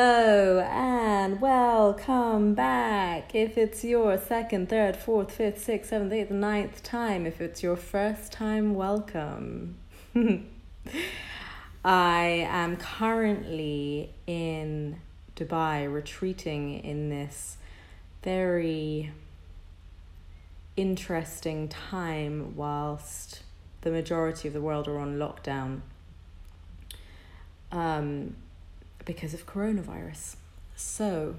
Hello and welcome back. If it's your second, third, fourth, fifth, sixth, seventh, eighth, ninth time, if it's your first time, welcome. I am currently in Dubai retreating in this very interesting time whilst the majority of the world are on lockdown. Um, because of coronavirus. So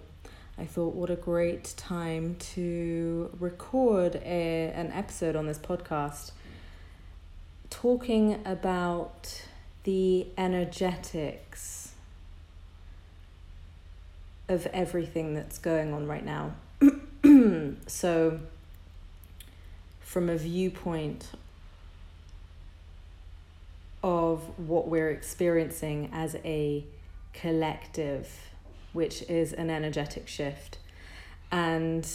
I thought, what a great time to record a, an episode on this podcast talking about the energetics of everything that's going on right now. so, from a viewpoint of what we're experiencing as a collective, which is an energetic shift. And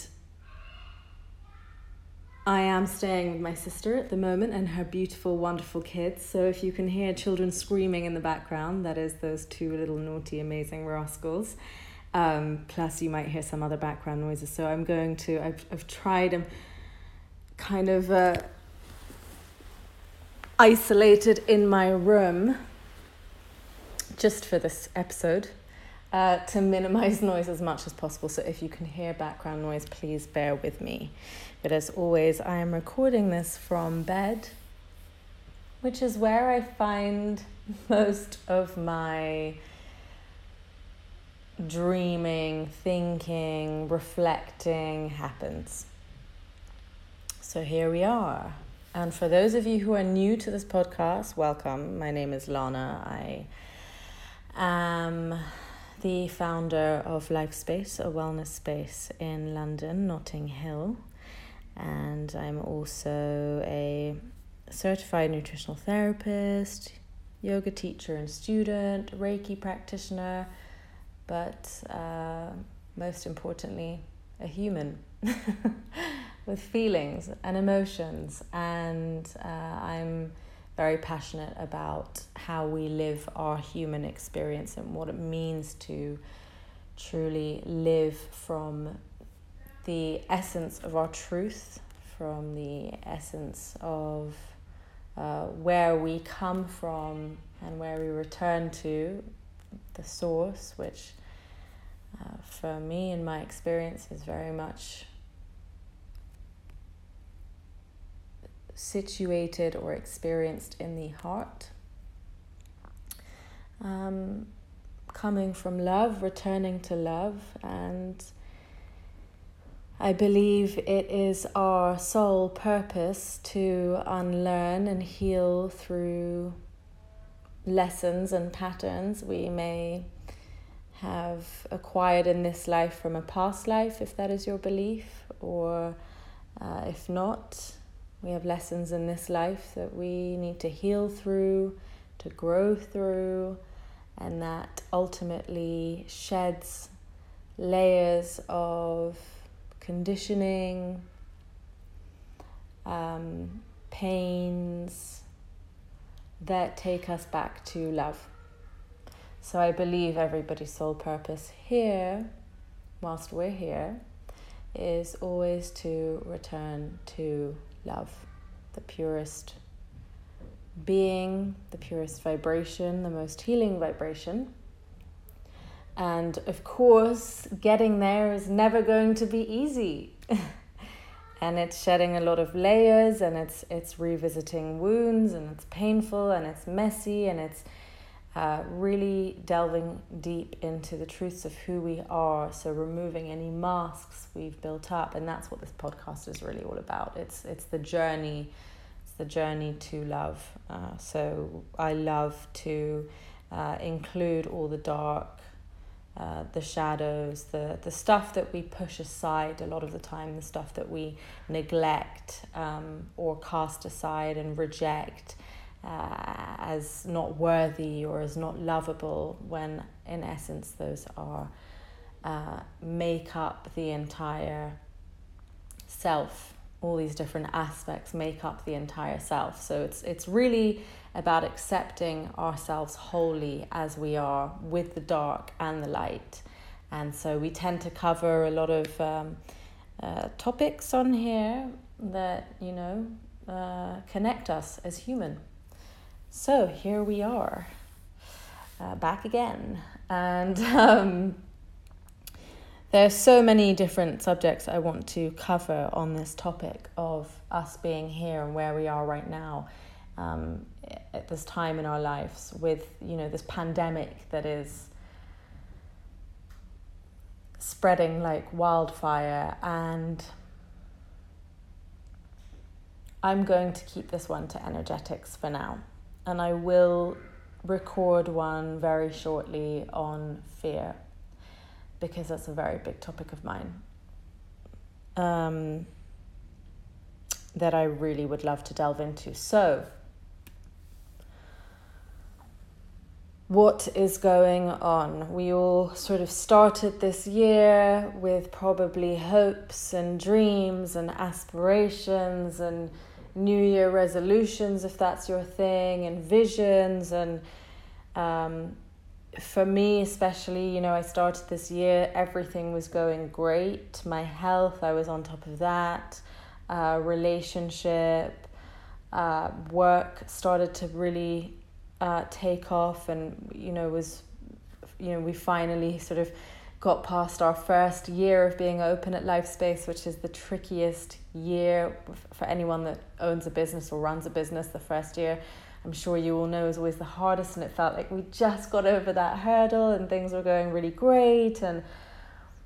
I am staying with my sister at the moment and her beautiful, wonderful kids. So if you can hear children screaming in the background, that is those two little naughty, amazing rascals. Um, plus, you might hear some other background noises. So I'm going to, I've, I've tried, I'm kind of uh, isolated in my room just for this episode uh, to minimize noise as much as possible. So if you can hear background noise, please bear with me. But as always, I am recording this from bed, which is where I find most of my dreaming, thinking, reflecting happens. So here we are. And for those of you who are new to this podcast, welcome. My name is Lana. I am the founder of Life Space, a wellness space in London, Notting Hill. And I'm also a certified nutritional therapist, yoga teacher and student, Reiki practitioner, but uh, most importantly, a human with feelings and emotions. And uh, I'm very passionate about how we live our human experience and what it means to truly live from the essence of our truth, from the essence of uh, where we come from and where we return to, the source, which uh, for me, in my experience, is very much situated or experienced in the heart. Um, coming from love, returning to love, and I believe it is our sole purpose to unlearn and heal through lessons and patterns we may have acquired in this life from a past life, if that is your belief, or uh, if not, we have lessons in this life that we need to heal through, to grow through, and that ultimately sheds layers of conditioning, um, pains that take us back to love. So I believe everybody's sole purpose here, whilst we're here, is always to return to love, the purest being, the purest vibration, the most healing vibration. And of course, getting there is never going to be easy. and it's shedding a lot of layers and it's it's revisiting wounds and it's painful and it's messy and it's uh, really delving deep into the truths of who we are. So removing any masks we've built up, and that's what this podcast is really all about. It's it's the journey, it's the journey to love. Uh, so I love to uh, include all the dark. Uh, the shadows, the, the stuff that we push aside a lot of the time, the stuff that we neglect um, or cast aside and reject, uh, as not worthy or as not lovable when in essence those are uh, make up the entire self all these different aspects make up the entire self. So it's it's really about accepting ourselves wholly as we are with the dark and the light. And so we tend to cover a lot of um, uh, topics on here that, you know, uh, connect us as human. So here we are, uh, back again. And um, are so many different subjects I want to cover on this topic of us being here and where we are right now um, at this time in our lives with you know this pandemic that is spreading like wildfire. And I'm going to keep this one to energetics for now and I will record one very shortly on fear because that's a very big topic of mine um, that I really would love to delve into. So, what is going on. We all sort of started this year with probably hopes and dreams and aspirations and New Year resolutions, if that's your thing, and visions. And um, for me, especially, you know, I started this year, everything was going great. My health, I was on top of that. Uh, relationship, uh, work started to really uh, take off and you know was you know we finally sort of got past our first year of being open at Lifespace, which is the trickiest year for anyone that owns a business or runs a business. The first year, I'm sure you all know, is always the hardest, and it felt like we just got over that hurdle and things were going really great. And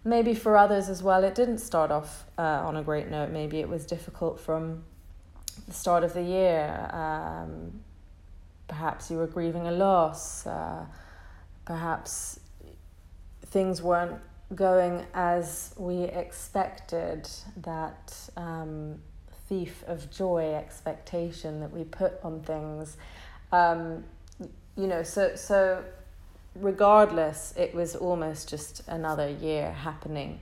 maybe for others as well, it didn't start off uh, on a great note. Maybe it was difficult from the start of the year. Um, perhaps you were grieving a loss, uh, perhaps things weren't going as we expected, that um, thief of joy expectation that we put on things. Um, you know, so, so regardless, it was almost just another year happening.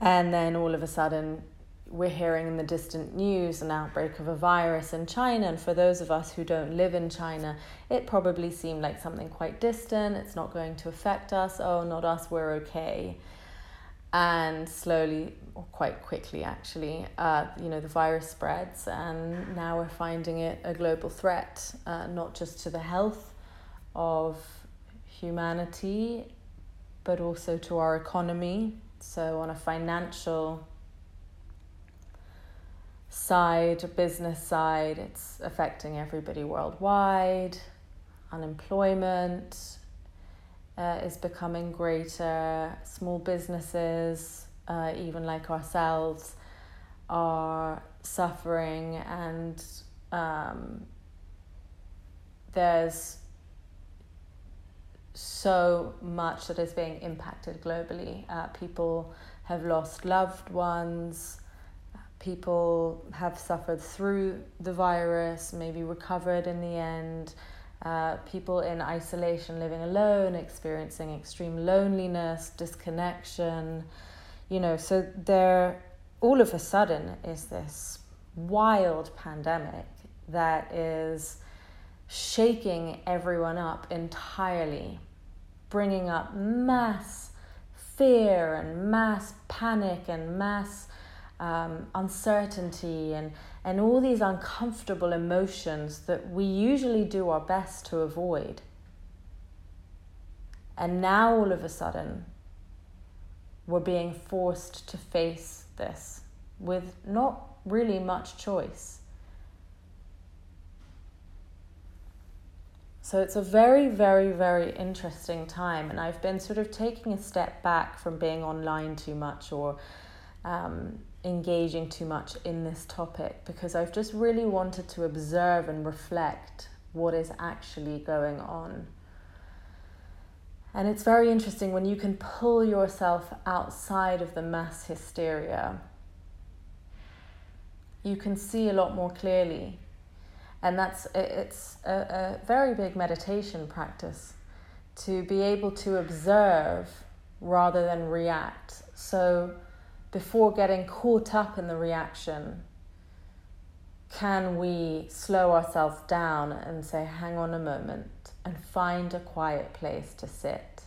And then all of a sudden, we're hearing in the distant news an outbreak of a virus in China. And for those of us who don't live in China, it probably seemed like something quite distant. It's not going to affect us. Oh, not us, we're okay. And slowly, or quite quickly actually, uh, you know, the virus spreads, and now we're finding it a global threat, uh, not just to the health of humanity, but also to our economy. So, on a financial side, business side, it's affecting everybody worldwide. Unemployment uh, is becoming greater. Small businesses, uh, even like ourselves, are suffering, and um, there's so much that is being impacted globally. Uh, people have lost loved ones people have suffered through the virus, maybe recovered in the end. Uh, people in isolation, living alone, experiencing extreme loneliness, disconnection. You know, so there all of a sudden is this wild pandemic that is shaking everyone up entirely, bringing up mass fear and mass panic and mass um, uncertainty and, and all these uncomfortable emotions that we usually do our best to avoid. And now all of a sudden, we're being forced to face this with not really much choice. So it's a very, very, very interesting time, and I've been sort of taking a step back from being online too much or um, engaging too much in this topic because I've just really wanted to observe and reflect what is actually going on. And it's very interesting when you can pull yourself outside of the mass hysteria, you can see a lot more clearly. And that's it's a, a very big meditation practice to be able to observe rather than react. So before getting caught up in the reaction, can we slow ourselves down and say, hang on a moment, and find a quiet place to sit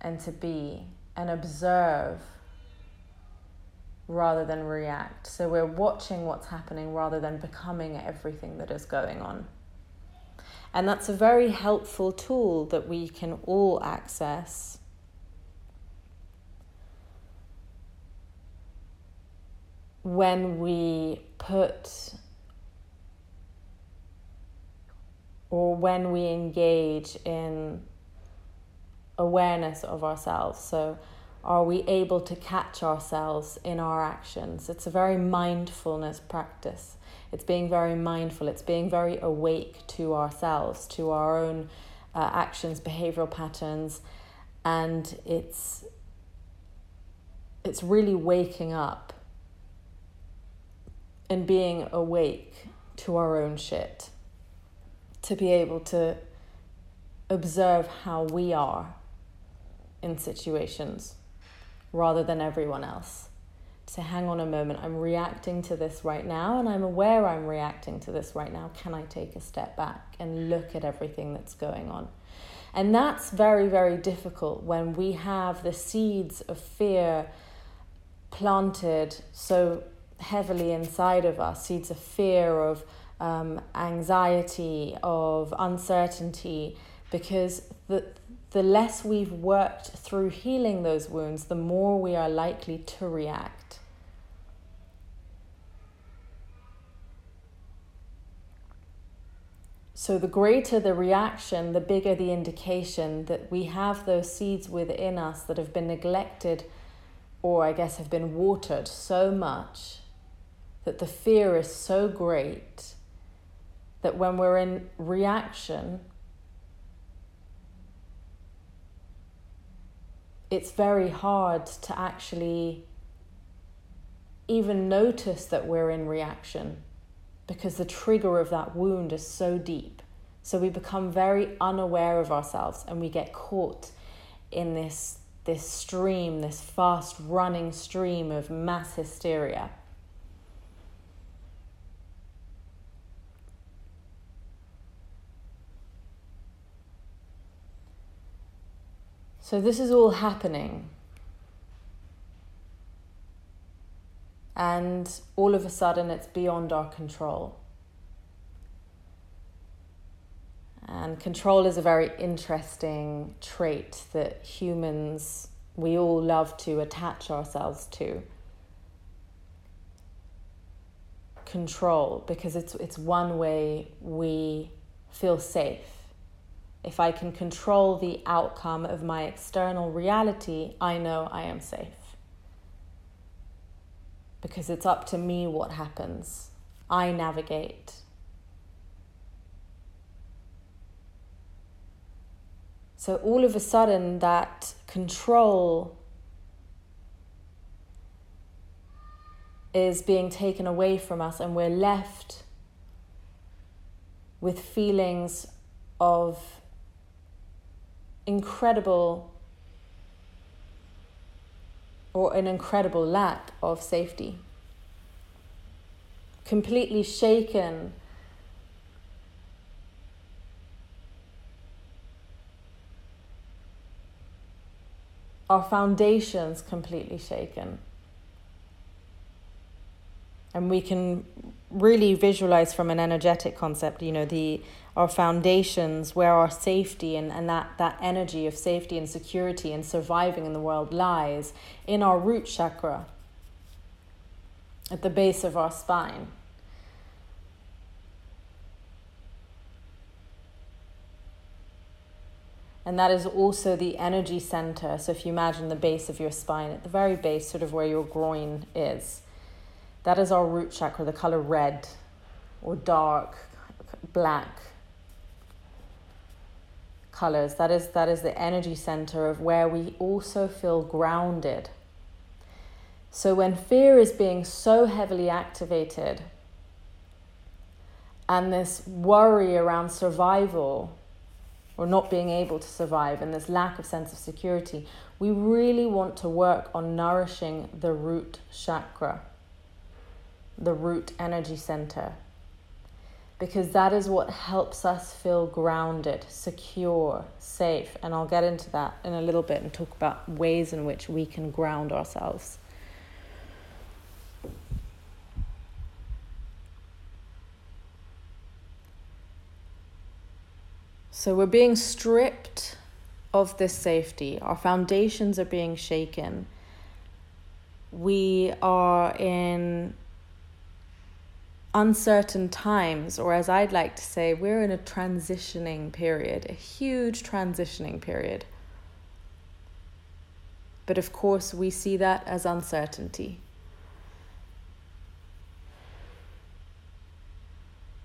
and to be and observe rather than react. So we're watching what's happening rather than becoming everything that is going on. And that's a very helpful tool that we can all access. When we put or when we engage in awareness of ourselves. So, are we able to catch ourselves in our actions? It's a very mindfulness practice. It's being very mindful, it's being very awake to ourselves, to our own uh, actions, behavioral patterns, and it's it's really waking up and being awake to our own shit to be able to observe how we are in situations rather than everyone else. To hang on a moment, I'm reacting to this right now, and I'm aware I'm reacting to this right now. Can I take a step back and look at everything that's going on? And that's very, very difficult when we have the seeds of fear planted so heavily inside of us seeds of fear, of um, anxiety, of uncertainty, because the, the less we've worked through healing those wounds, the more we are likely to react. So, the greater the reaction, the bigger the indication that we have those seeds within us that have been neglected or, I guess, have been watered so much that the fear is so great that when we're in reaction, it's very hard to actually even notice that we're in reaction because the trigger of that wound is so deep. So we become very unaware of ourselves and we get caught in this, this stream, this fast running stream of mass hysteria. So, this is all happening. And all of a sudden, it's beyond our control. And control is a very interesting trait that humans, we all love to attach ourselves to. Control, because it's, it's one way we feel safe if I can control the outcome of my external reality, I know I am safe. Because it's up to me what happens. I navigate. So all of a sudden, that control is being taken away from us, and we're left with feelings of incredible or an incredible lack of safety. Completely shaken. Our foundations completely shaken. And we can really visualize from an energetic concept, you know, the our foundations, where our safety and, and that, that energy of safety and security and surviving in the world lies in our root chakra, at the base of our spine. And that is also the energy center. So if you imagine the base of your spine, at the very base, sort of where your groin is, that is our root chakra, the color red or dark, black colors. That is, that is the energy center of where we also feel grounded. So when fear is being so heavily activated, and this worry around survival or not being able to survive and this lack of sense of security, we really want to work on nourishing the root chakra, the root energy center, because that is what helps us feel grounded, secure, safe. And I'll get into that in a little bit and talk about ways in which we can ground ourselves. So we're being stripped of this safety. Our foundations are being shaken. We are in uncertain times, or as I'd like to say, we're in a transitioning period, a huge transitioning period. But of course, we see that as uncertainty.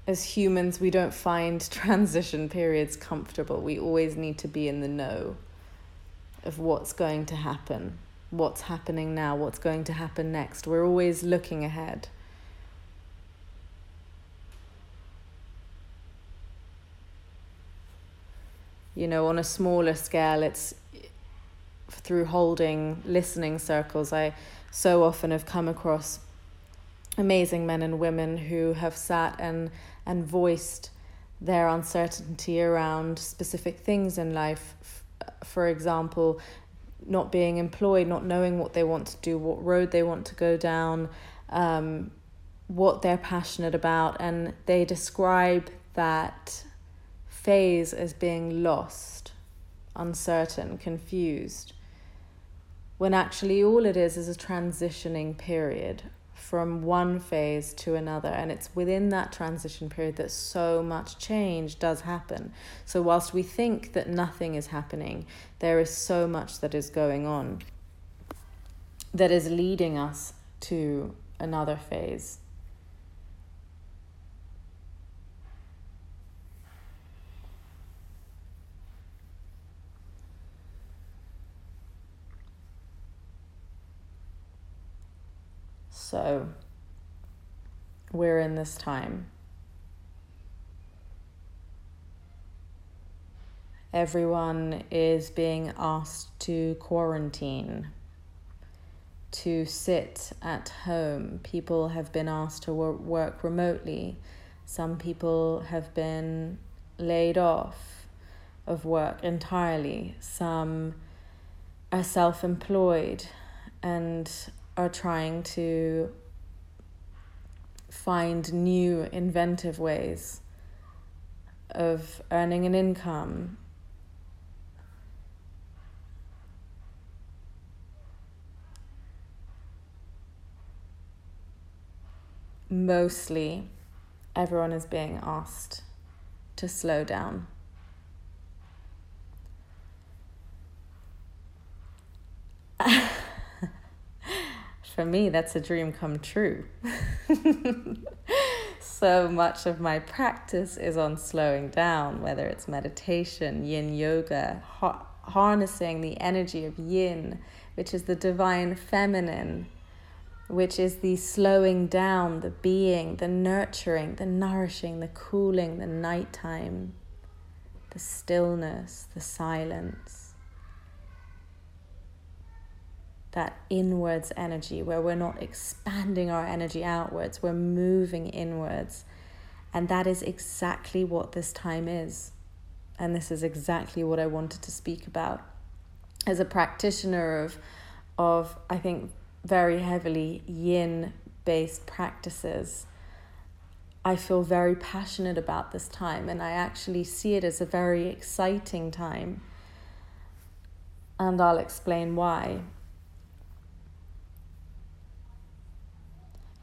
as humans, we don't find transition periods comfortable. We always need to be in the know of what's going to happen, what's happening now, what's going to happen next. We're always looking ahead. You know, on a smaller scale, it's through holding listening circles. I so often have come across amazing men and women who have sat and and voiced their uncertainty around specific things in life. For example, not being employed, not knowing what they want to do, what road they want to go down, um, what they're passionate about, and they describe that phase as being lost, uncertain, confused, when actually all it is is a transitioning period from one phase to another. And it's within that transition period that so much change does happen. So, whilst we think that nothing is happening, there is so much that is going on that is leading us to another phase. So we're in this time. Everyone is being asked to quarantine, to sit at home. People have been asked to work remotely. Some people have been laid off of work entirely. Some are self employed and are trying to find new inventive ways of earning an income. Mostly, everyone is being asked to slow down. For me, that's a dream come true. so much of my practice is on slowing down, whether it's meditation, yin yoga, ha- harnessing the energy of yin, which is the divine feminine, which is the slowing down, the being, the nurturing, the nourishing, the cooling, the nighttime, the stillness, the silence that inwards energy where we're not expanding our energy outwards, we're moving inwards. And that is exactly what this time is. And this is exactly what I wanted to speak about. As a practitioner of, of I think, very heavily yin based practices, I feel very passionate about this time and I actually see it as a very exciting time. And I'll explain why.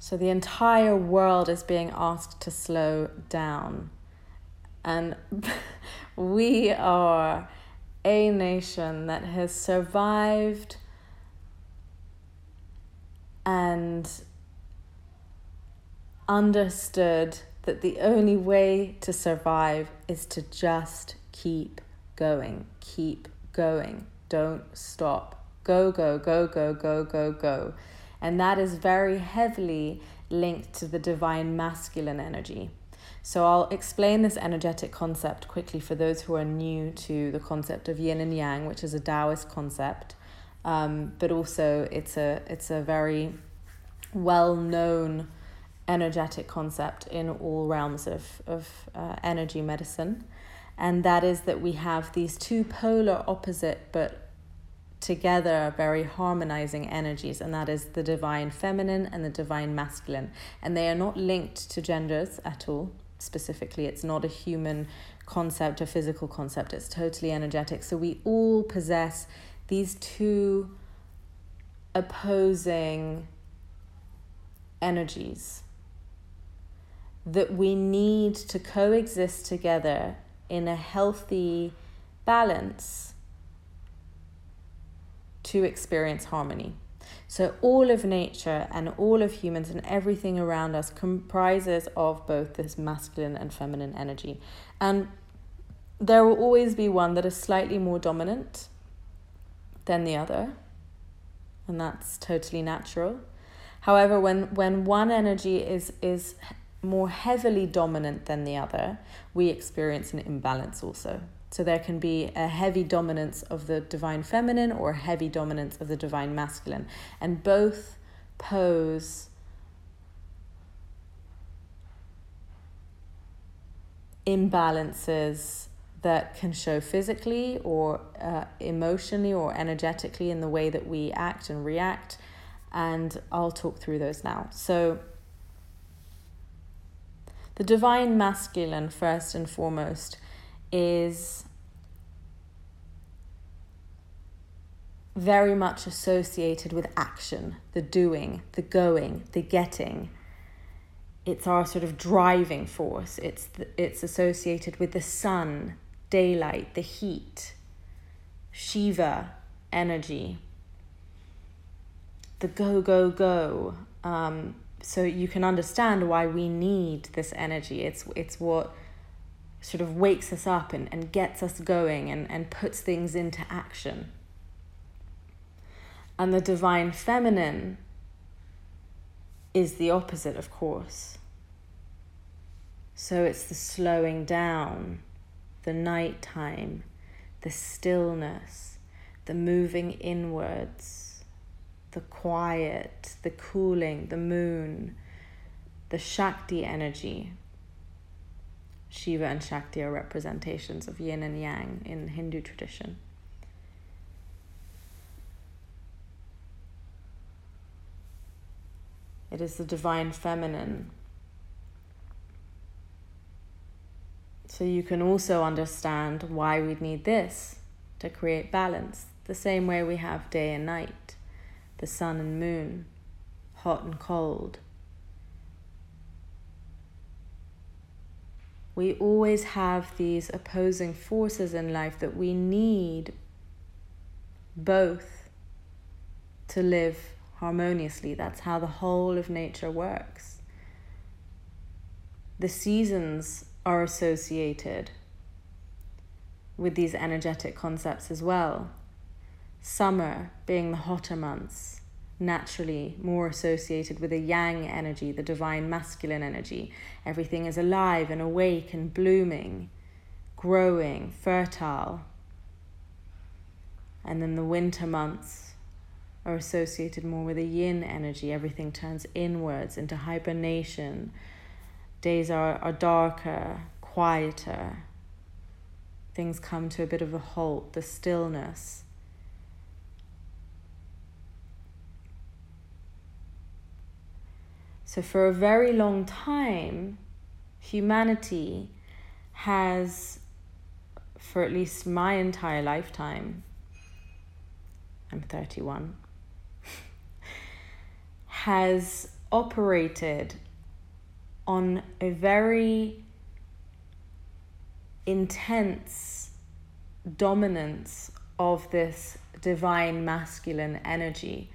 So the entire world is being asked to slow down. And we are a nation that has survived and understood that the only way to survive is to just keep going, keep going, don't stop. Go, go, go, go, go, go, go. And that is very heavily linked to the divine masculine energy. So I'll explain this energetic concept quickly for those who are new to the concept of yin and yang, which is a Taoist concept, um, but also it's a it's a very well known energetic concept in all realms of of uh, energy medicine, and that is that we have these two polar opposite but together very harmonizing energies, and that is the divine feminine and the divine masculine. And they are not linked to genders at all, specifically. It's not a human concept, a physical concept, it's totally energetic. So we all possess these two opposing energies that we need to coexist together in a healthy balance to experience harmony. So, all of nature and all of humans and everything around us comprises of both this masculine and feminine energy. And there will always be one that is slightly more dominant than the other, and that's totally natural. However, when, when one energy is, is more heavily dominant than the other, we experience an imbalance also. So there can be a heavy dominance of the divine feminine or heavy dominance of the divine masculine. And both pose imbalances that can show physically or uh, emotionally or energetically in the way that we act and react. And I'll talk through those now. So, the divine masculine, first and foremost, is very much associated with action, the doing, the going, the getting. It's our sort of driving force. It's the, it's associated with the sun, daylight, the heat, Shiva energy, the go go go. Um, so you can understand why we need this energy. It's it's what sort of wakes us up and, and gets us going and, and puts things into action. And the divine feminine is the opposite, of course. So it's the slowing down, the nighttime, the stillness, the moving inwards, the quiet, the cooling, the moon, the Shakti energy, Shiva and Shakti are representations of yin and yang in Hindu tradition. It is the divine feminine. So you can also understand why we need this to create balance, the same way we have day and night, the sun and moon, hot and cold. We always have these opposing forces in life that we need both to live harmoniously. That's how the whole of nature works. The seasons are associated with these energetic concepts as well. Summer being the hotter months, naturally more associated with a yang energy, the divine masculine energy. Everything is alive and awake and blooming, growing, fertile. And then the winter months are associated more with a yin energy. Everything turns inwards into hibernation. Days are, are darker, quieter. Things come to a bit of a halt, the stillness So, for a very long time, humanity has, for at least my entire lifetime, I'm 31, has operated on a very intense dominance of this divine masculine energy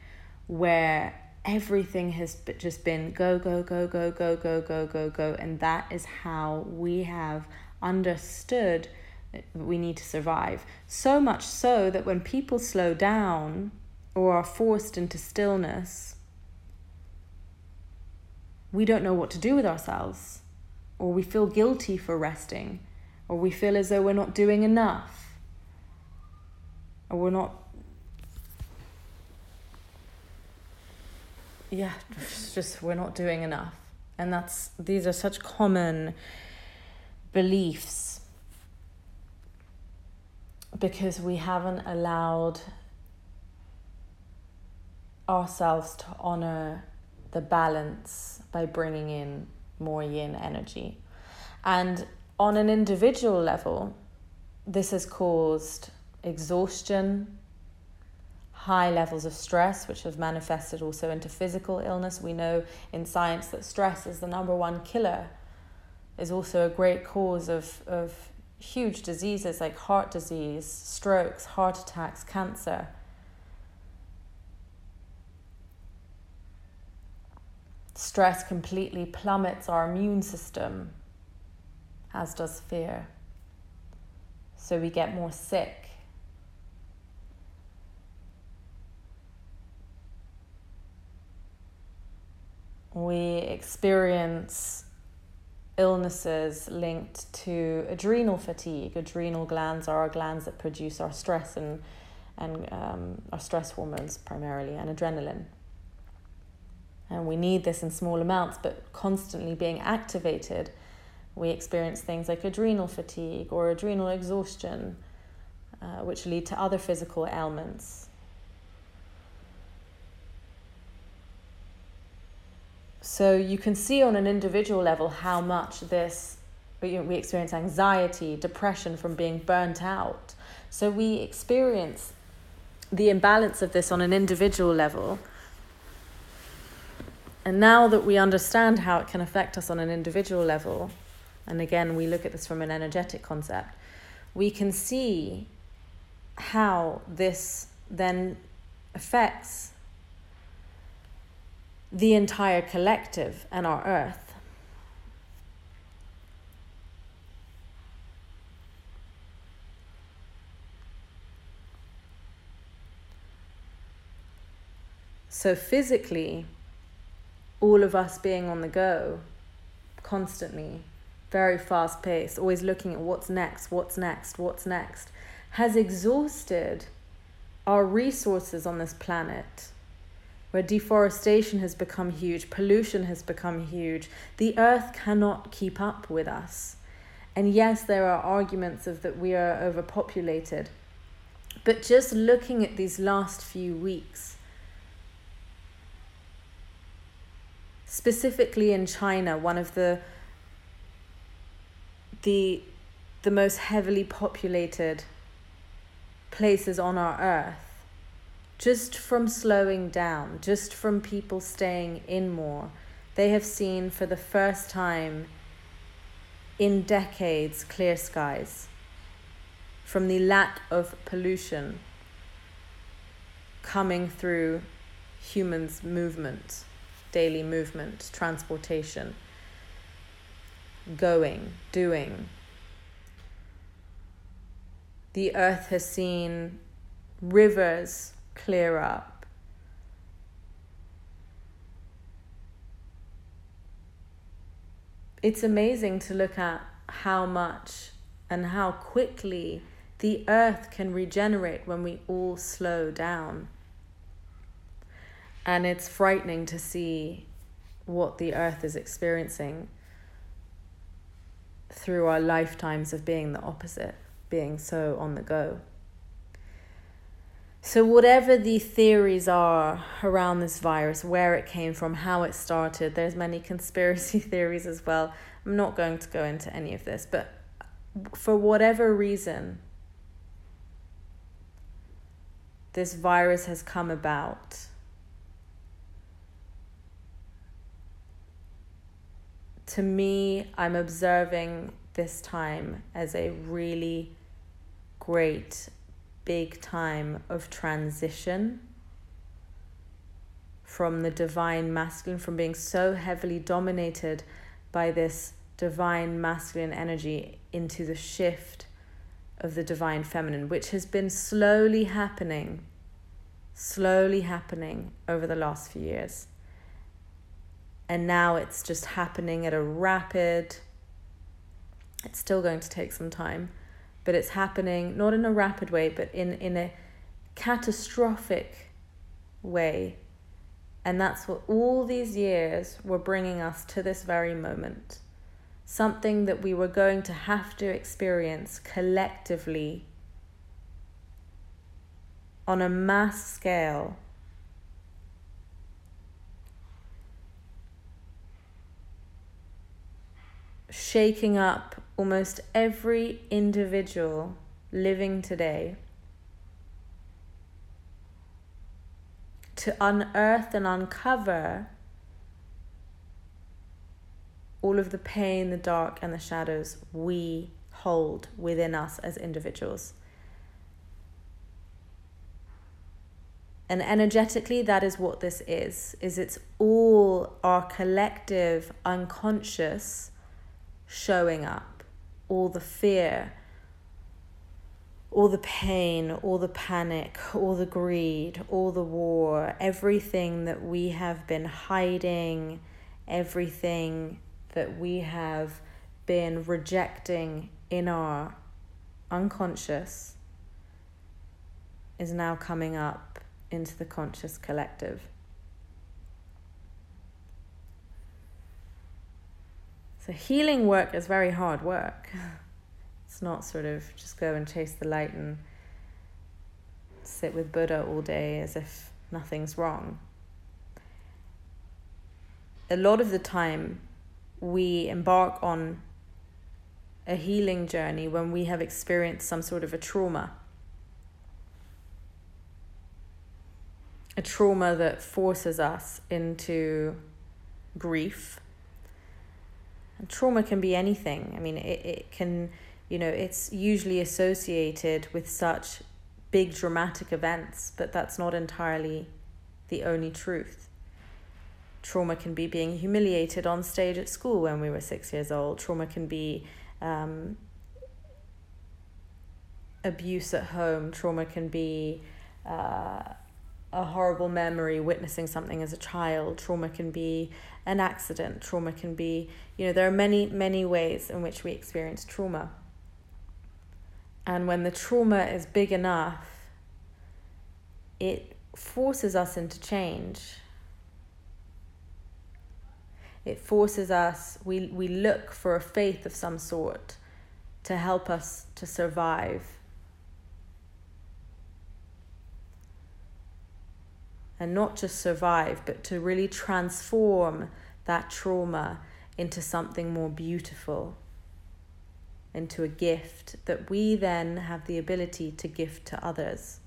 where everything has just been go, go, go, go, go, go, go, go, go. And that is how we have understood that we need to survive. So much so that when people slow down or are forced into stillness, we don't know what to do with ourselves. or we feel guilty for resting, or we feel as though we're not doing enough, or we're not. Yeah, just we're not doing enough. And that's these are such common beliefs because we haven't allowed ourselves to honor the balance by bringing in more yin energy. And on an individual level, this has caused exhaustion, high levels of stress, which have manifested also into physical illness. We know in science that stress is the number one killer, is also a great cause of, of huge diseases like heart disease, strokes, heart attacks, cancer. Stress completely plummets our immune system, as does fear. So we get more sick. We experience illnesses linked to adrenal fatigue. Adrenal glands are our glands that produce our stress and, and um, our stress hormones primarily and adrenaline and we need this in small amounts, but constantly being activated, we experience things like adrenal fatigue or adrenal exhaustion, uh, which lead to other physical ailments. So you can see on an individual level how much this we experience anxiety, depression from being burnt out. So we experience the imbalance of this on an individual level and now that we understand how it can affect us on an individual level, and again, we look at this from an energetic concept, we can see how this then affects the entire collective and our earth. So, physically, all of us being on the go constantly, very fast paced, always looking at what's next, what's next, what's next, has exhausted our resources on this planet. Where deforestation has become huge, pollution has become huge, the earth cannot keep up with us. And yes, there are arguments of that we are overpopulated. But just looking at these last few weeks, specifically in China, one of the the the most heavily populated places on our earth just from slowing down just from people staying in more they have seen for the first time in decades clear skies from the lack of pollution coming through humans movement daily movement, transportation, going, doing. The earth has seen rivers clear up. It's amazing to look at how much and how quickly the earth can regenerate when we all slow down. And it's frightening to see what the earth is experiencing through our lifetimes of being the opposite, being so on the go. So, whatever the theories are around this virus, where it came from, how it started, there's many conspiracy theories as well. I'm not going to go into any of this, but for whatever reason, this virus has come about to me, I'm observing this time as a really great big time of transition from the divine masculine, from being so heavily dominated by this divine masculine energy into the shift of the divine feminine, which has been slowly happening, slowly happening over the last few years. And now it's just happening at a rapid It's still going to take some time, but it's happening not in a rapid way, but in, in a catastrophic way. And that's what all these years were bringing us to this very moment. Something that we were going to have to experience collectively on a mass scale. Shaking up almost every individual living today. to unearth and uncover all of the pain, the dark, and the shadows we hold within us as individuals. And energetically, that is what this is, is it's all our collective unconscious showing up. All the fear, all the pain, all the panic, all the greed, all the war, everything that we have been hiding, everything that we have been rejecting in our unconscious is now coming up into the conscious collective. So, healing work is very hard work. It's not sort of just go and chase the light and sit with Buddha all day as if nothing's wrong. A lot of the time, we embark on a healing journey when we have experienced some sort of a trauma. A trauma that forces us into grief. And trauma can be anything. I mean, it, it can you know, it's usually associated with such big dramatic events, but that's not entirely the only truth. Trauma can be being humiliated on stage at school when we were six years old. Trauma can be um, abuse at home. Trauma can be uh, a horrible memory, witnessing something as a child. Trauma can be an accident. Trauma can be, you know, there are many, many ways in which we experience trauma. And when the trauma is big enough, it forces us into change. It forces us, we, we look for a faith of some sort to help us to survive. And not just survive, but to really transform that trauma into something more beautiful into a gift that we then have the ability to gift to others.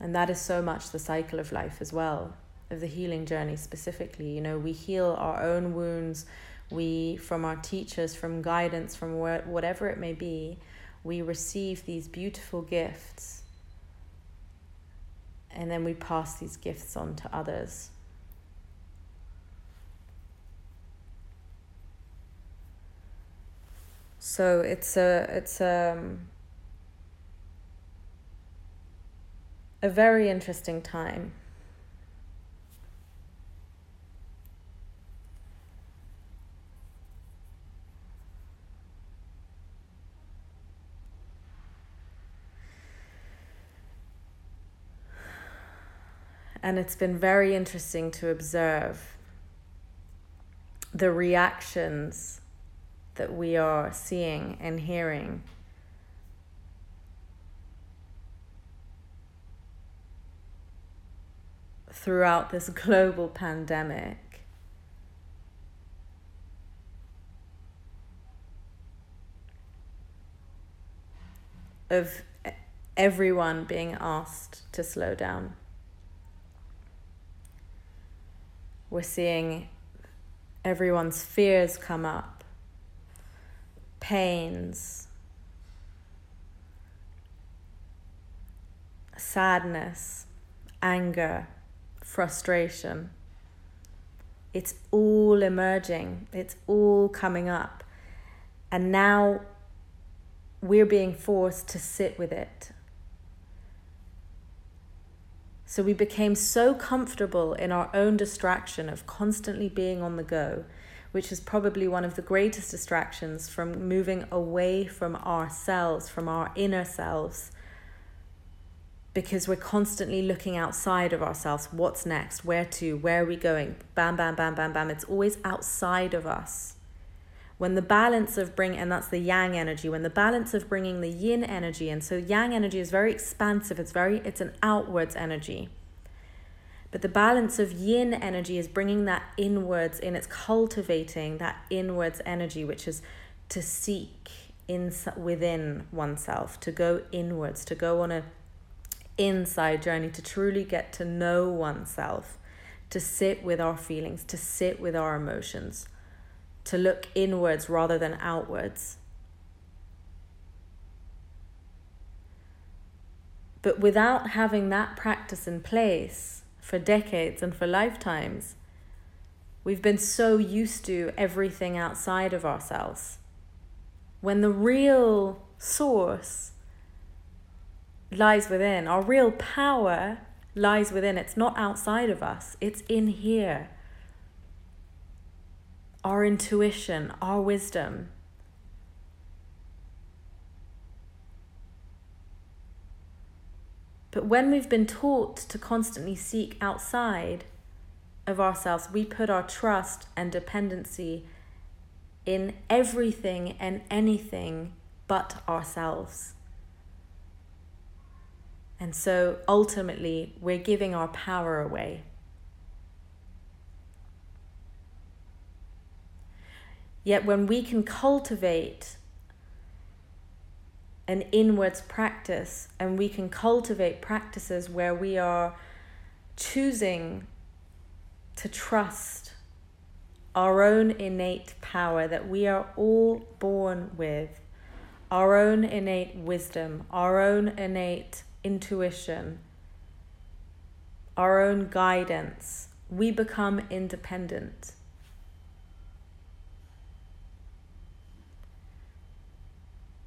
And that is so much the cycle of life as well, of the healing journey specifically. You know, we heal our own wounds, we, from our teachers, from guidance, from whatever it may be, we receive these beautiful gifts. And then we pass these gifts on to others. So it's a it's a um, a very interesting time. And it's been very interesting to observe the reactions that we are seeing and hearing. Throughout this global pandemic, of everyone being asked to slow down. We're seeing everyone's fears come up pains, sadness, anger, frustration. It's all emerging, it's all coming up. And now we're being forced to sit with it. So we became so comfortable in our own distraction of constantly being on the go which is probably one of the greatest distractions from moving away from ourselves, from our inner selves, because we're constantly looking outside of ourselves. What's next? Where to? Where are we going? Bam, bam, bam, bam, bam. It's always outside of us. When the balance of bring, and that's the yang energy, when the balance of bringing the yin energy, and so yang energy is very expansive, it's very, it's an outwards energy. But the balance of yin energy is bringing that inwards in, it's cultivating that inwards energy, which is to seek in, within oneself, to go inwards, to go on a inside journey to truly get to know oneself, to sit with our feelings, to sit with our emotions, to look inwards rather than outwards. But without having that practice in place for decades and for lifetimes, we've been so used to everything outside of ourselves. When the real source lies within. Our real power lies within. It's not outside of us, it's in here. Our intuition, our wisdom. But when we've been taught to constantly seek outside of ourselves, we put our trust and dependency in everything and anything but ourselves. And so ultimately, we're giving our power away. Yet, when we can cultivate an inwards practice and we can cultivate practices where we are choosing to trust our own innate power that we are all born with, our own innate wisdom, our own innate intuition, our own guidance, we become independent.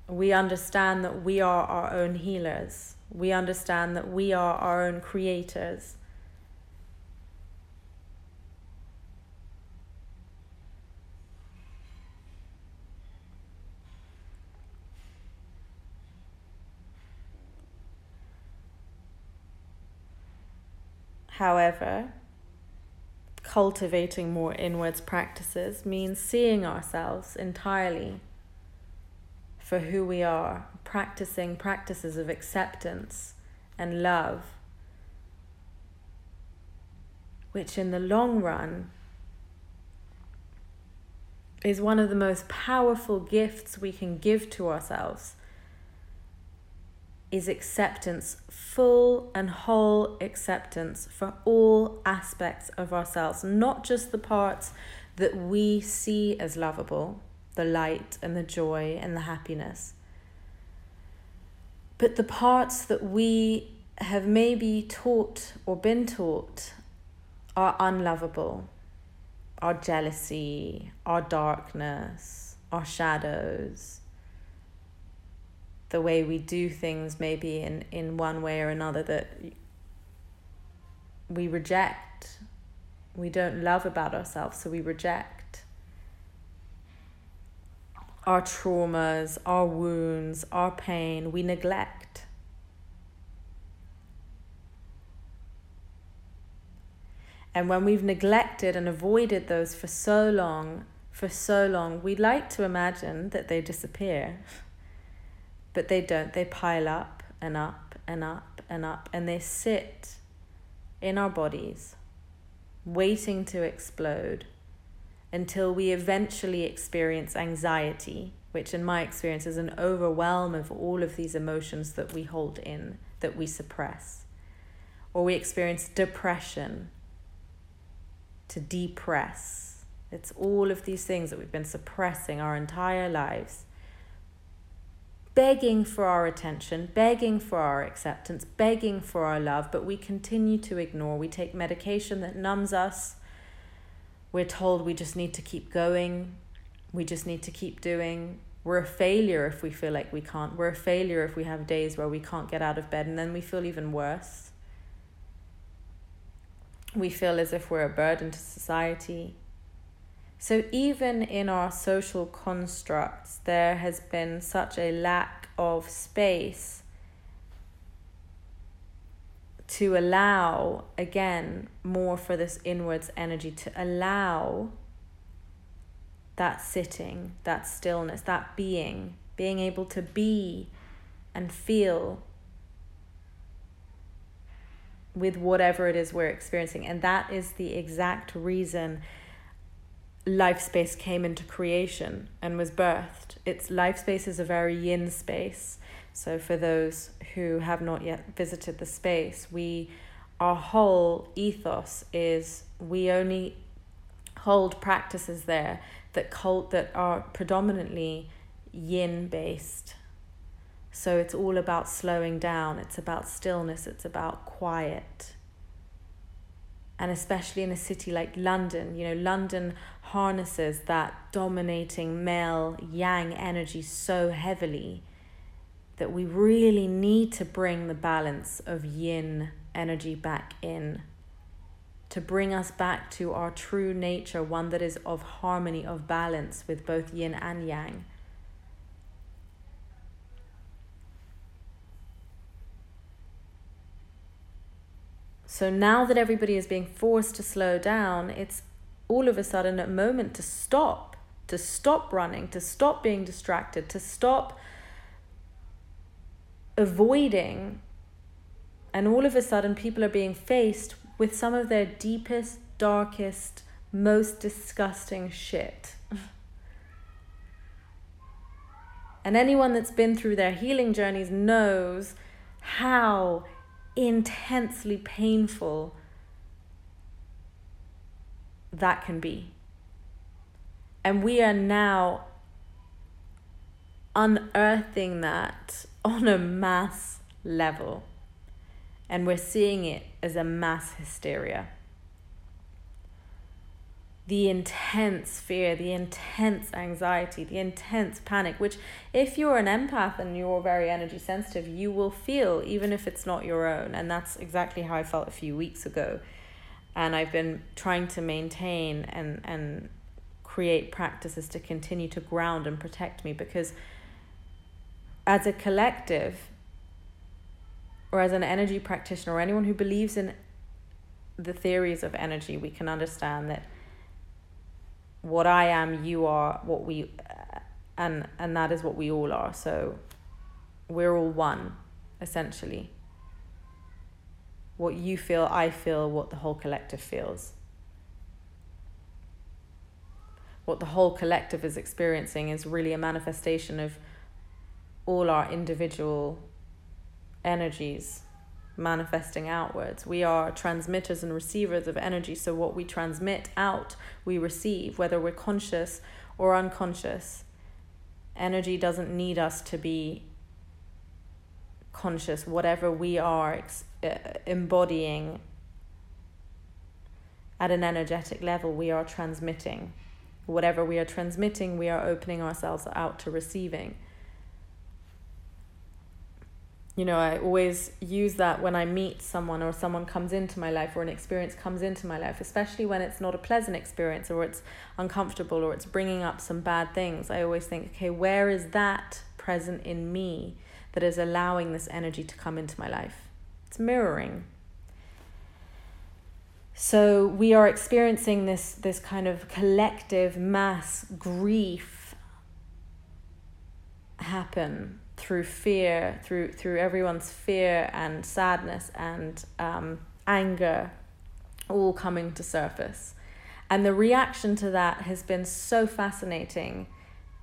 We understand that we are our own healers. We understand that we are our own creators. However, cultivating more inwards practices means seeing ourselves entirely for who we are, practicing practices of acceptance and love, which in the long run is one of the most powerful gifts we can give to ourselves is acceptance, full and whole acceptance for all aspects of ourselves, not just the parts that we see as lovable, the light and the joy and the happiness, but the parts that we have maybe taught or been taught are unlovable our jealousy, our darkness, our shadows the way we do things maybe in, in one way or another that we reject. We don't love about ourselves, so we reject. Our traumas, our wounds, our pain, we neglect. And when we've neglected and avoided those for so long, for so long, we like to imagine that they disappear. But they don't. They pile up and up and up and up, and they sit in our bodies, waiting to explode until we eventually experience anxiety, which, in my experience, is an overwhelm of all of these emotions that we hold in, that we suppress. Or we experience depression, to depress. It's all of these things that we've been suppressing our entire lives begging for our attention, begging for our acceptance, begging for our love, but we continue to ignore. We take medication that numbs us. We're told we just need to keep going. We just need to keep doing. We're a failure if we feel like we can't. We're a failure if we have days where we can't get out of bed and then we feel even worse. We feel as if we're a burden to society. So, even in our social constructs, there has been such a lack of space to allow, again, more for this inwards energy, to allow that sitting, that stillness, that being, being able to be and feel with whatever it is we're experiencing. And that is the exact reason life space came into creation and was birthed. Its life space is a very yin space. So for those who have not yet visited the space, we our whole ethos is we only hold practices there that cult that are predominantly yin based. So it's all about slowing down, it's about stillness, it's about quiet. And especially in a city like London, you know, London harnesses that dominating male yang energy so heavily that we really need to bring the balance of yin energy back in to bring us back to our true nature, one that is of harmony, of balance with both yin and yang. So now that everybody is being forced to slow down, it's all of a sudden a moment to stop, to stop running, to stop being distracted, to stop avoiding. And all of a sudden, people are being faced with some of their deepest, darkest, most disgusting shit. and anyone that's been through their healing journeys knows how intensely painful that can be. And we are now unearthing that on a mass level. And we're seeing it as a mass hysteria. The intense fear, the intense anxiety, the intense panic, which, if you're an empath and you're very energy sensitive, you will feel even if it's not your own. And that's exactly how I felt a few weeks ago. And I've been trying to maintain and, and create practices to continue to ground and protect me because as a collective or as an energy practitioner or anyone who believes in the theories of energy, we can understand that what I am, you are, what we, uh, and and that is what we all are. So we're all one, essentially. What you feel, I feel, what the whole collective feels. What the whole collective is experiencing is really a manifestation of all our individual energies manifesting outwards. We are transmitters and receivers of energy. So, what we transmit out, we receive, whether we're conscious or unconscious. Energy doesn't need us to be conscious, whatever we are ex- uh, embodying at an energetic level, we are transmitting. Whatever we are transmitting, we are opening ourselves out to receiving you know, I always use that when I meet someone or someone comes into my life or an experience comes into my life, especially when it's not a pleasant experience or it's uncomfortable or it's bringing up some bad things. I always think, okay, where is that present in me that is allowing this energy to come into my life? It's mirroring. So we are experiencing this this kind of collective mass grief happen through fear, through through everyone's fear and sadness and um, anger, all coming to surface, and the reaction to that has been so fascinating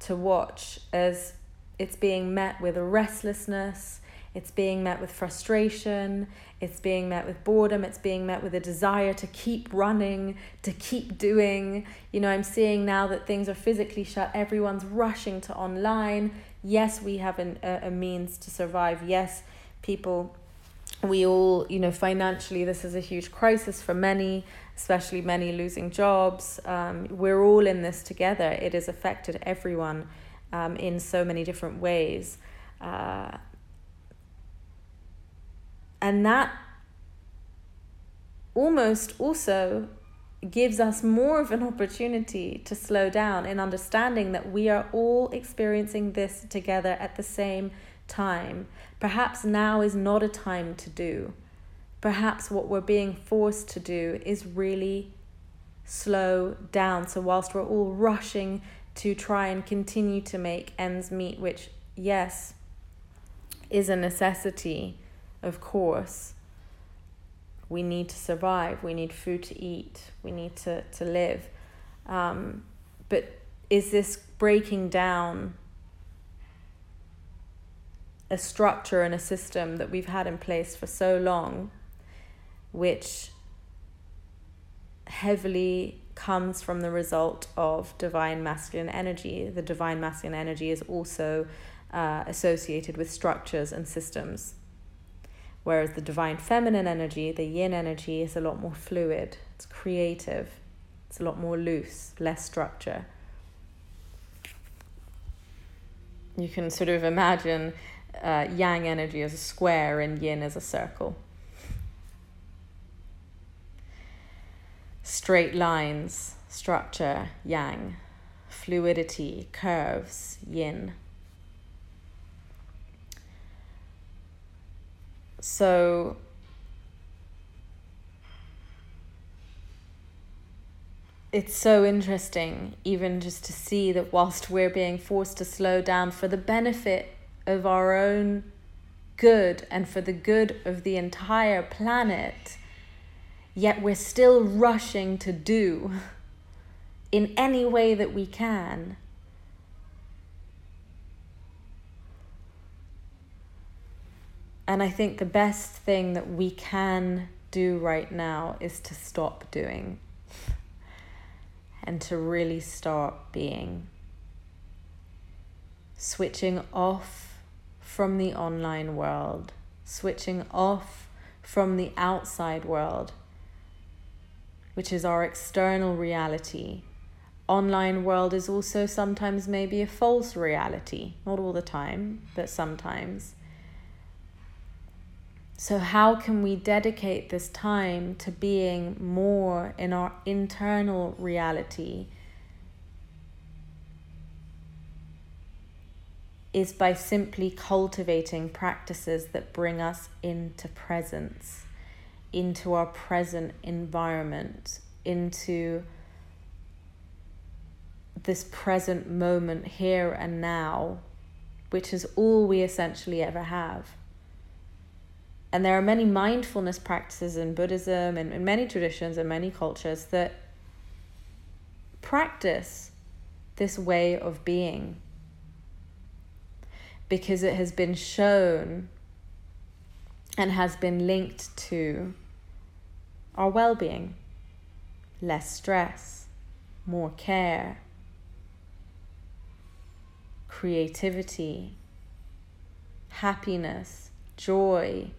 to watch as it's being met with restlessness, it's being met with frustration, it's being met with boredom, it's being met with a desire to keep running, to keep doing. You know, I'm seeing now that things are physically shut, everyone's rushing to online, yes, we have an, a, a means to survive. Yes, people, we all, you know, financially, this is a huge crisis for many, especially many losing jobs. Um, we're all in this together. It has affected everyone um, in so many different ways. Uh, and that almost also gives us more of an opportunity to slow down in understanding that we are all experiencing this together at the same time. Perhaps now is not a time to do. Perhaps what we're being forced to do is really slow down. So, whilst we're all rushing to try and continue to make ends meet, which, yes, is a necessity, of course, we need to survive, we need food to eat, we need to, to live. Um, but is this breaking down a structure and a system that we've had in place for so long, which heavily comes from the result of divine masculine energy. The divine masculine energy is also uh, associated with structures and systems. Whereas the divine feminine energy, the yin energy, is a lot more fluid, it's creative, it's a lot more loose, less structure. You can sort of imagine uh, yang energy as a square and yin as a circle. Straight lines, structure, yang, fluidity, curves, yin. So it's so interesting, even just to see that whilst we're being forced to slow down for the benefit of our own good and for the good of the entire planet, yet we're still rushing to do in any way that we can And I think the best thing that we can do right now is to stop doing and to really start being. Switching off from the online world, switching off from the outside world, which is our external reality. Online world is also sometimes maybe a false reality, not all the time, but sometimes so, how can we dedicate this time to being more in our internal reality? Is by simply cultivating practices that bring us into presence, into our present environment, into this present moment here and now, which is all we essentially ever have. And there are many mindfulness practices in Buddhism and in many traditions and many cultures that practice this way of being. Because it has been shown and has been linked to our well being, less stress, more care, creativity, happiness, joy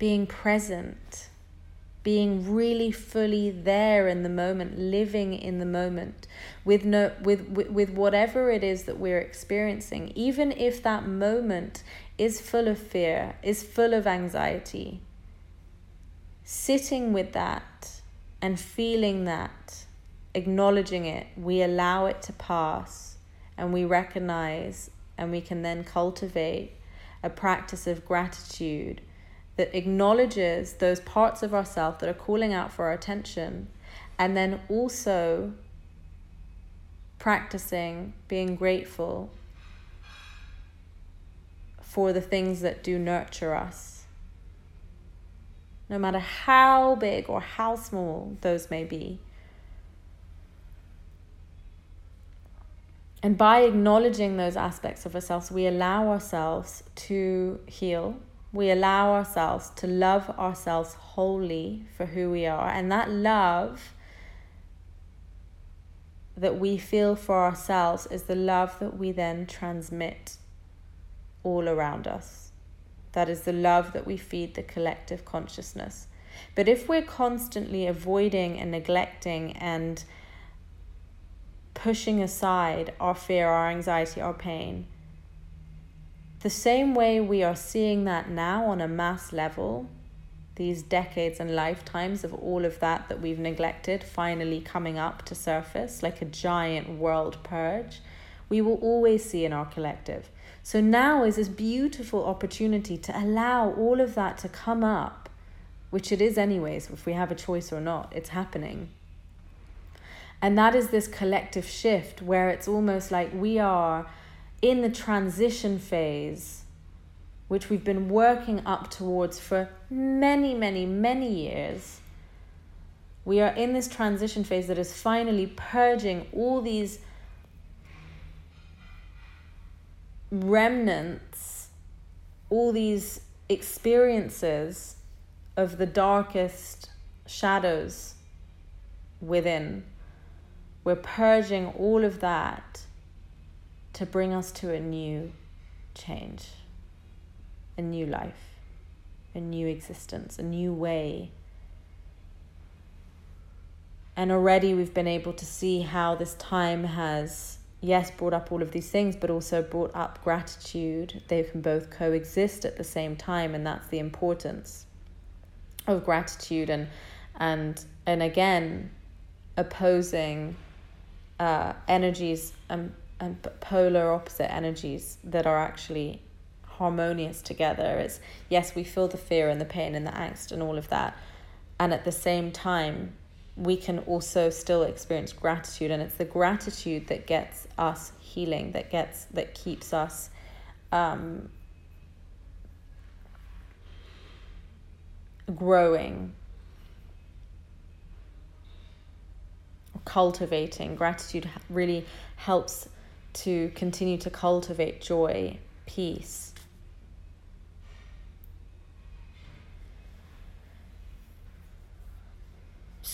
being present, being really fully there in the moment, living in the moment with no with, with, with whatever it is that we're experiencing, even if that moment is full of fear, is full of anxiety. Sitting with that and feeling that, acknowledging it, we allow it to pass and we recognize and we can then cultivate a practice of gratitude that acknowledges those parts of ourselves that are calling out for our attention, and then also practicing being grateful for the things that do nurture us. No matter how big or how small those may be. And by acknowledging those aspects of ourselves, we allow ourselves to heal we allow ourselves to love ourselves wholly for who we are. And that love that we feel for ourselves is the love that we then transmit all around us. That is the love that we feed the collective consciousness. But if we're constantly avoiding and neglecting and pushing aside our fear, our anxiety, our pain, the same way we are seeing that now on a mass level these decades and lifetimes of all of that that we've neglected finally coming up to surface like a giant world purge, we will always see in our collective. So now is this beautiful opportunity to allow all of that to come up, which it is, anyways, if we have a choice or not, it's happening. And that is this collective shift where it's almost like we are in the transition phase, which we've been working up towards for many, many, many years. We are in this transition phase that is finally purging all these remnants, all these experiences of the darkest shadows within. We're purging all of that to bring us to a new change, a new life, a new existence, a new way. And already we've been able to see how this time has yes, brought up all of these things, but also brought up gratitude. They can both coexist at the same time, and that's the importance of gratitude and and and again opposing uh, energies and and polar opposite energies that are actually harmonious together. It's yes, we feel the fear and the pain and the angst and all of that, and at the same time we can also still experience gratitude. And it's the gratitude that gets us healing that gets that keeps us um, growing cultivating. Gratitude really helps to continue to cultivate joy peace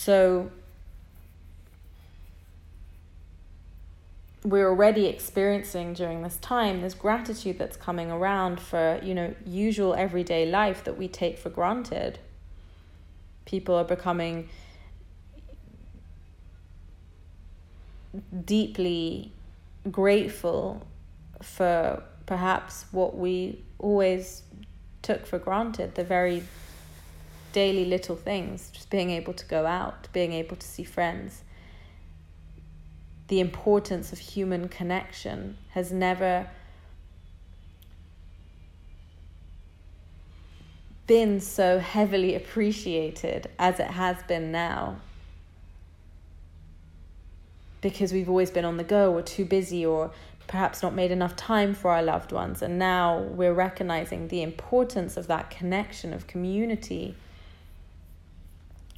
So we're already experiencing during this time this gratitude that's coming around for, you know, usual everyday life that we take for granted. People are becoming deeply grateful for perhaps what we always took for granted, the very daily little things, just being able to go out, being able to see friends. The importance of human connection has never been so heavily appreciated as it has been now. Because we've always been on the go or too busy or perhaps not made enough time for our loved ones. And now we're recognizing the importance of that connection, of community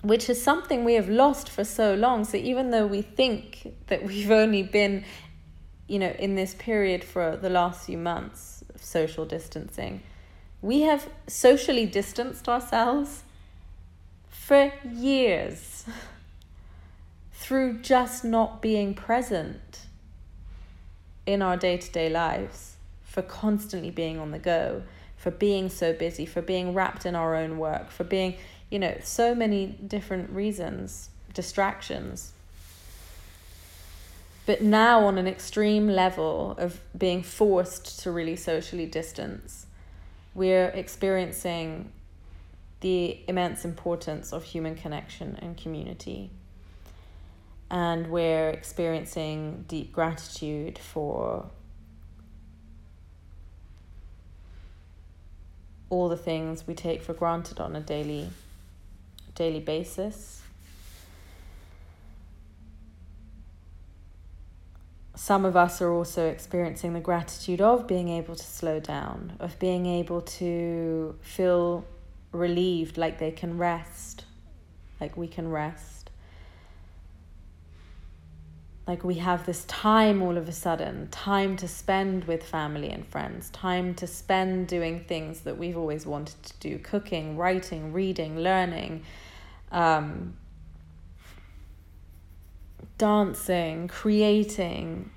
which is something we have lost for so long. So even though we think that we've only been, you know, in this period for the last few months of social distancing, we have socially distanced ourselves for years through just not being present in our day to day lives, for constantly being on the go, for being so busy, for being wrapped in our own work, for being you know, so many different reasons, distractions. But now, on an extreme level of being forced to really socially distance, we're experiencing the immense importance of human connection and community. And we're experiencing deep gratitude for all the things we take for granted on a daily daily basis. Some of us are also experiencing the gratitude of being able to slow down, of being able to feel relieved, like they can rest, like we can rest. Like we have this time all of a sudden, time to spend with family and friends, time to spend doing things that we've always wanted to do cooking, writing, reading, learning, um, dancing, creating.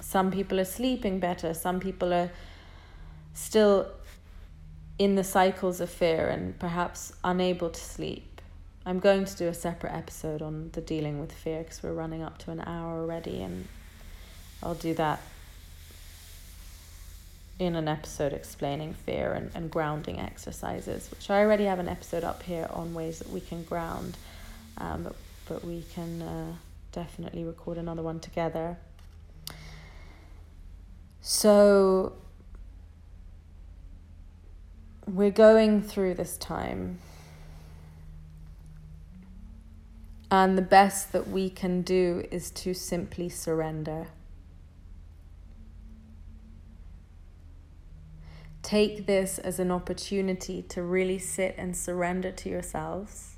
Some people are sleeping better, some people are still in the cycles of fear and perhaps unable to sleep. I'm going to do a separate episode on the dealing with fear because we're running up to an hour already, and I'll do that in an episode explaining fear and, and grounding exercises, which I already have an episode up here on ways that we can ground, um, but, but we can uh, definitely record another one together. So, we're going through this time. And the best that we can do is to simply surrender. Take this as an opportunity to really sit and surrender to yourselves,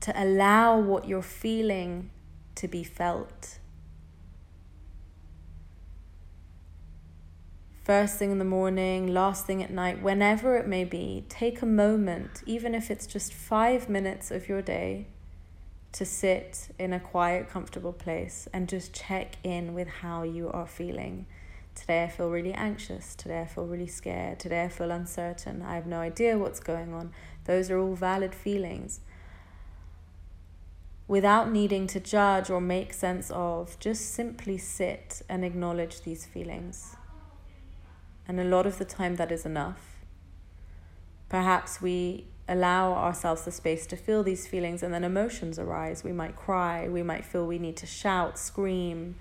to allow what you're feeling to be felt. First thing in the morning, last thing at night, whenever it may be, take a moment, even if it's just five minutes of your day, to sit in a quiet, comfortable place and just check in with how you are feeling Today I feel really anxious. Today I feel really scared. Today I feel uncertain. I have no idea what's going on. Those are all valid feelings. Without needing to judge or make sense of, just simply sit and acknowledge these feelings. And a lot of the time, that is enough. Perhaps we allow ourselves the space to feel these feelings and then emotions arise. We might cry, we might feel we need to shout, scream,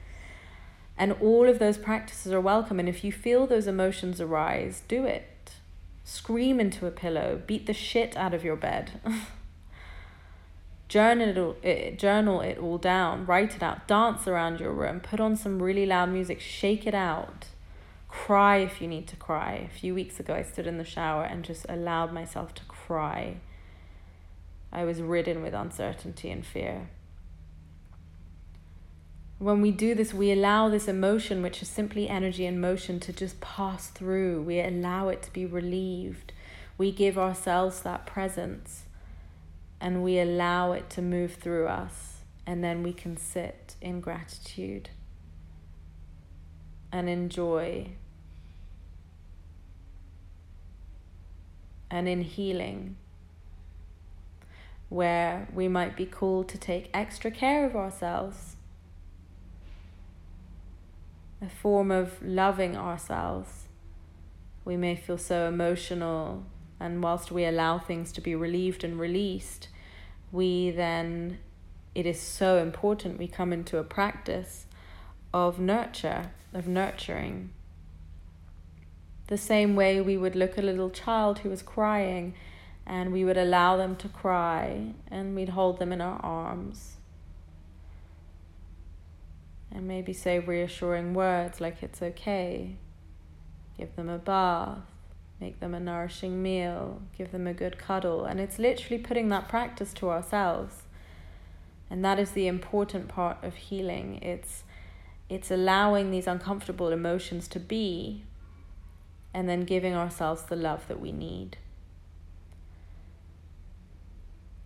and all of those practices are welcome. And if you feel those emotions arise, do it. Scream into a pillow, beat the shit out of your bed. journal it, eh, journal it all down, write it out, dance around your room, put on some really loud music, shake it out. Cry if you need to cry. A few weeks ago, I stood in the shower and just allowed myself to cry. I was ridden with uncertainty and fear. When we do this, we allow this emotion, which is simply energy and motion, to just pass through. We allow it to be relieved. We give ourselves that presence and we allow it to move through us. And then we can sit in gratitude and enjoy and in healing, where we might be called to take extra care of ourselves a form of loving ourselves. We may feel so emotional, and whilst we allow things to be relieved and released, we then, it is so important we come into a practice of nurture, of nurturing. The same way we would look at a little child who was crying and we would allow them to cry and we'd hold them in our arms and maybe say reassuring words like it's okay. Give them a bath, make them a nourishing meal, give them a good cuddle. And it's literally putting that practice to ourselves. And that is the important part of healing. It's it's allowing these uncomfortable emotions to be and then giving ourselves the love that we need.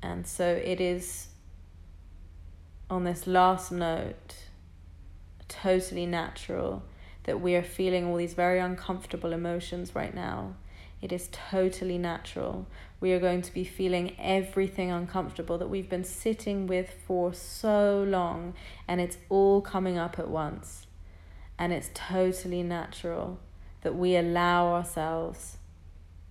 And so it is on this last note totally natural that we are feeling all these very uncomfortable emotions right now. It is totally natural. We are going to be feeling everything uncomfortable that we've been sitting with for so long, and it's all coming up at once. And it's totally natural that we allow ourselves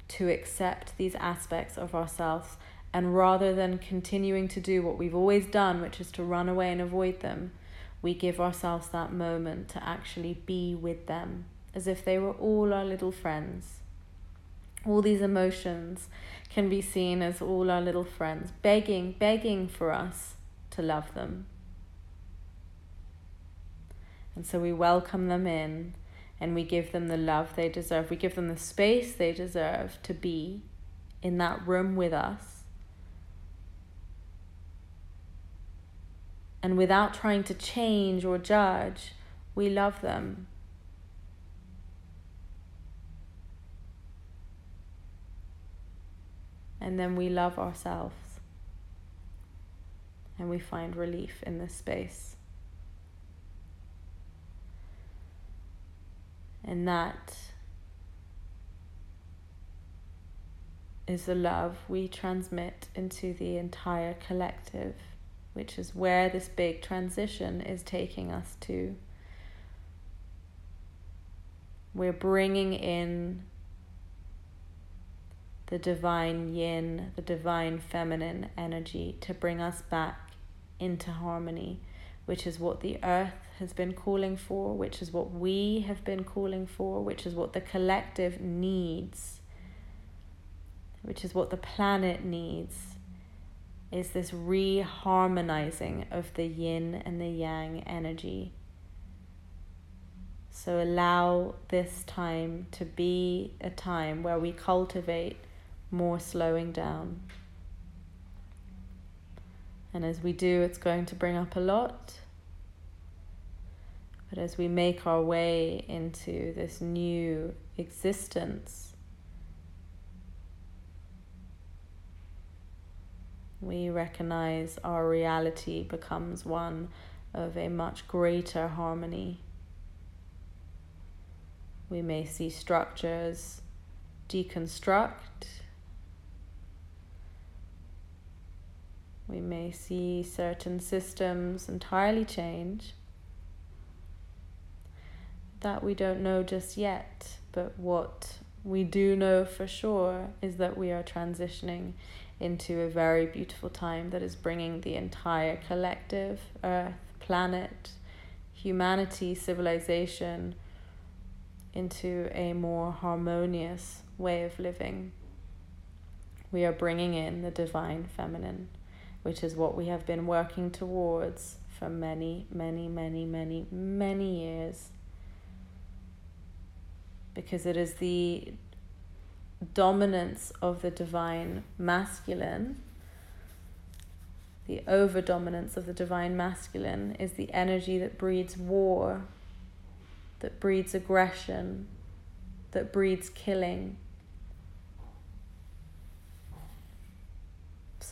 to accept these aspects of ourselves, and rather than continuing to do what we've always done, which is to run away and avoid them, we give ourselves that moment to actually be with them as if they were all our little friends. All these emotions can be seen as all our little friends, begging, begging for us to love them. And so we welcome them in and we give them the love they deserve. We give them the space they deserve to be in that room with us and without trying to change or judge, we love them. And then we love ourselves. And we find relief in this space. And that is the love we transmit into the entire collective which is where this big transition is taking us to. We're bringing in the divine yin, the divine feminine energy to bring us back into harmony, which is what the earth has been calling for, which is what we have been calling for, which is what the collective needs, which is what the planet needs, is this reharmonizing of the yin and the yang energy. So allow this time to be a time where we cultivate more slowing down. And as we do, it's going to bring up a lot. But as we make our way into this new existence, we recognize our reality becomes one of a much greater harmony. We may see structures deconstruct We may see certain systems entirely change. That we don't know just yet, but what we do know for sure is that we are transitioning into a very beautiful time that is bringing the entire collective, earth, planet, humanity, civilization into a more harmonious way of living. We are bringing in the divine feminine which is what we have been working towards for many, many, many, many, many years. Because it is the dominance of the divine masculine, the over dominance of the divine masculine, is the energy that breeds war, that breeds aggression, that breeds killing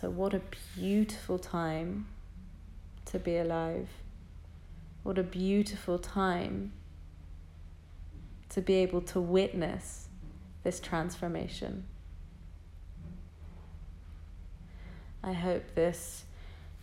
So, what a beautiful time to be alive. What a beautiful time to be able to witness this transformation. I hope this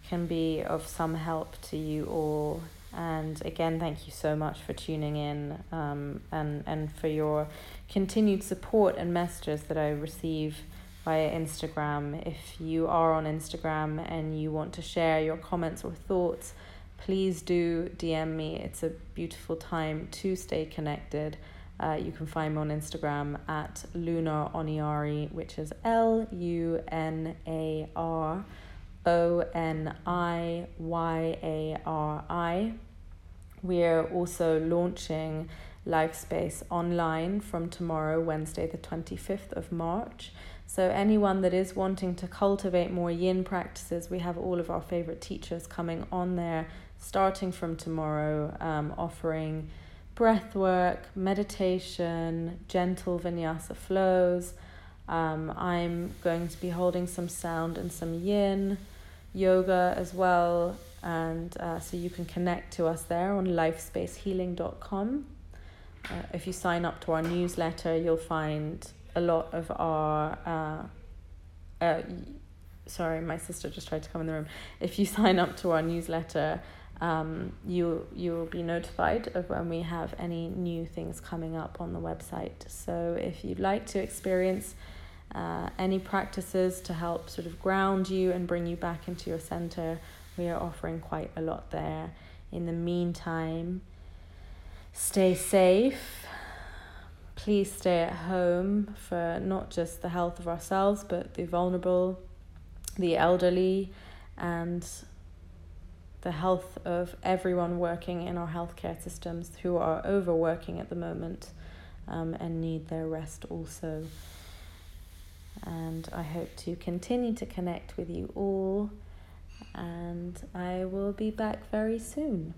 can be of some help to you all. And again, thank you so much for tuning in um, and, and for your continued support and messages that I receive via Instagram. If you are on Instagram and you want to share your comments or thoughts, please do DM me. It's a beautiful time to stay connected. Uh, you can find me on Instagram at Lunar Oniyari, which is L U N A R O N I Y A R I. We're also launching Lifespace online from tomorrow, Wednesday, the 25th of March. So, anyone that is wanting to cultivate more yin practices, we have all of our favorite teachers coming on there starting from tomorrow, um, offering breath work, meditation, gentle vinyasa flows. Um, I'm going to be holding some sound and some yin yoga as well. And uh, so you can connect to us there on lifespacehealing.com. Uh, if you sign up to our newsletter, you'll find a lot of our uh, uh, sorry, my sister just tried to come in the room. If you sign up to our newsletter, um, you you'll be notified of when we have any new things coming up on the website. So if you'd like to experience uh, any practices to help sort of ground you and bring you back into your center, we are offering quite a lot there. In the meantime, stay safe please stay at home for not just the health of ourselves, but the vulnerable, the elderly, and the health of everyone working in our healthcare systems who are overworking at the moment um, and need their rest also. And I hope to continue to connect with you all, and I will be back very soon.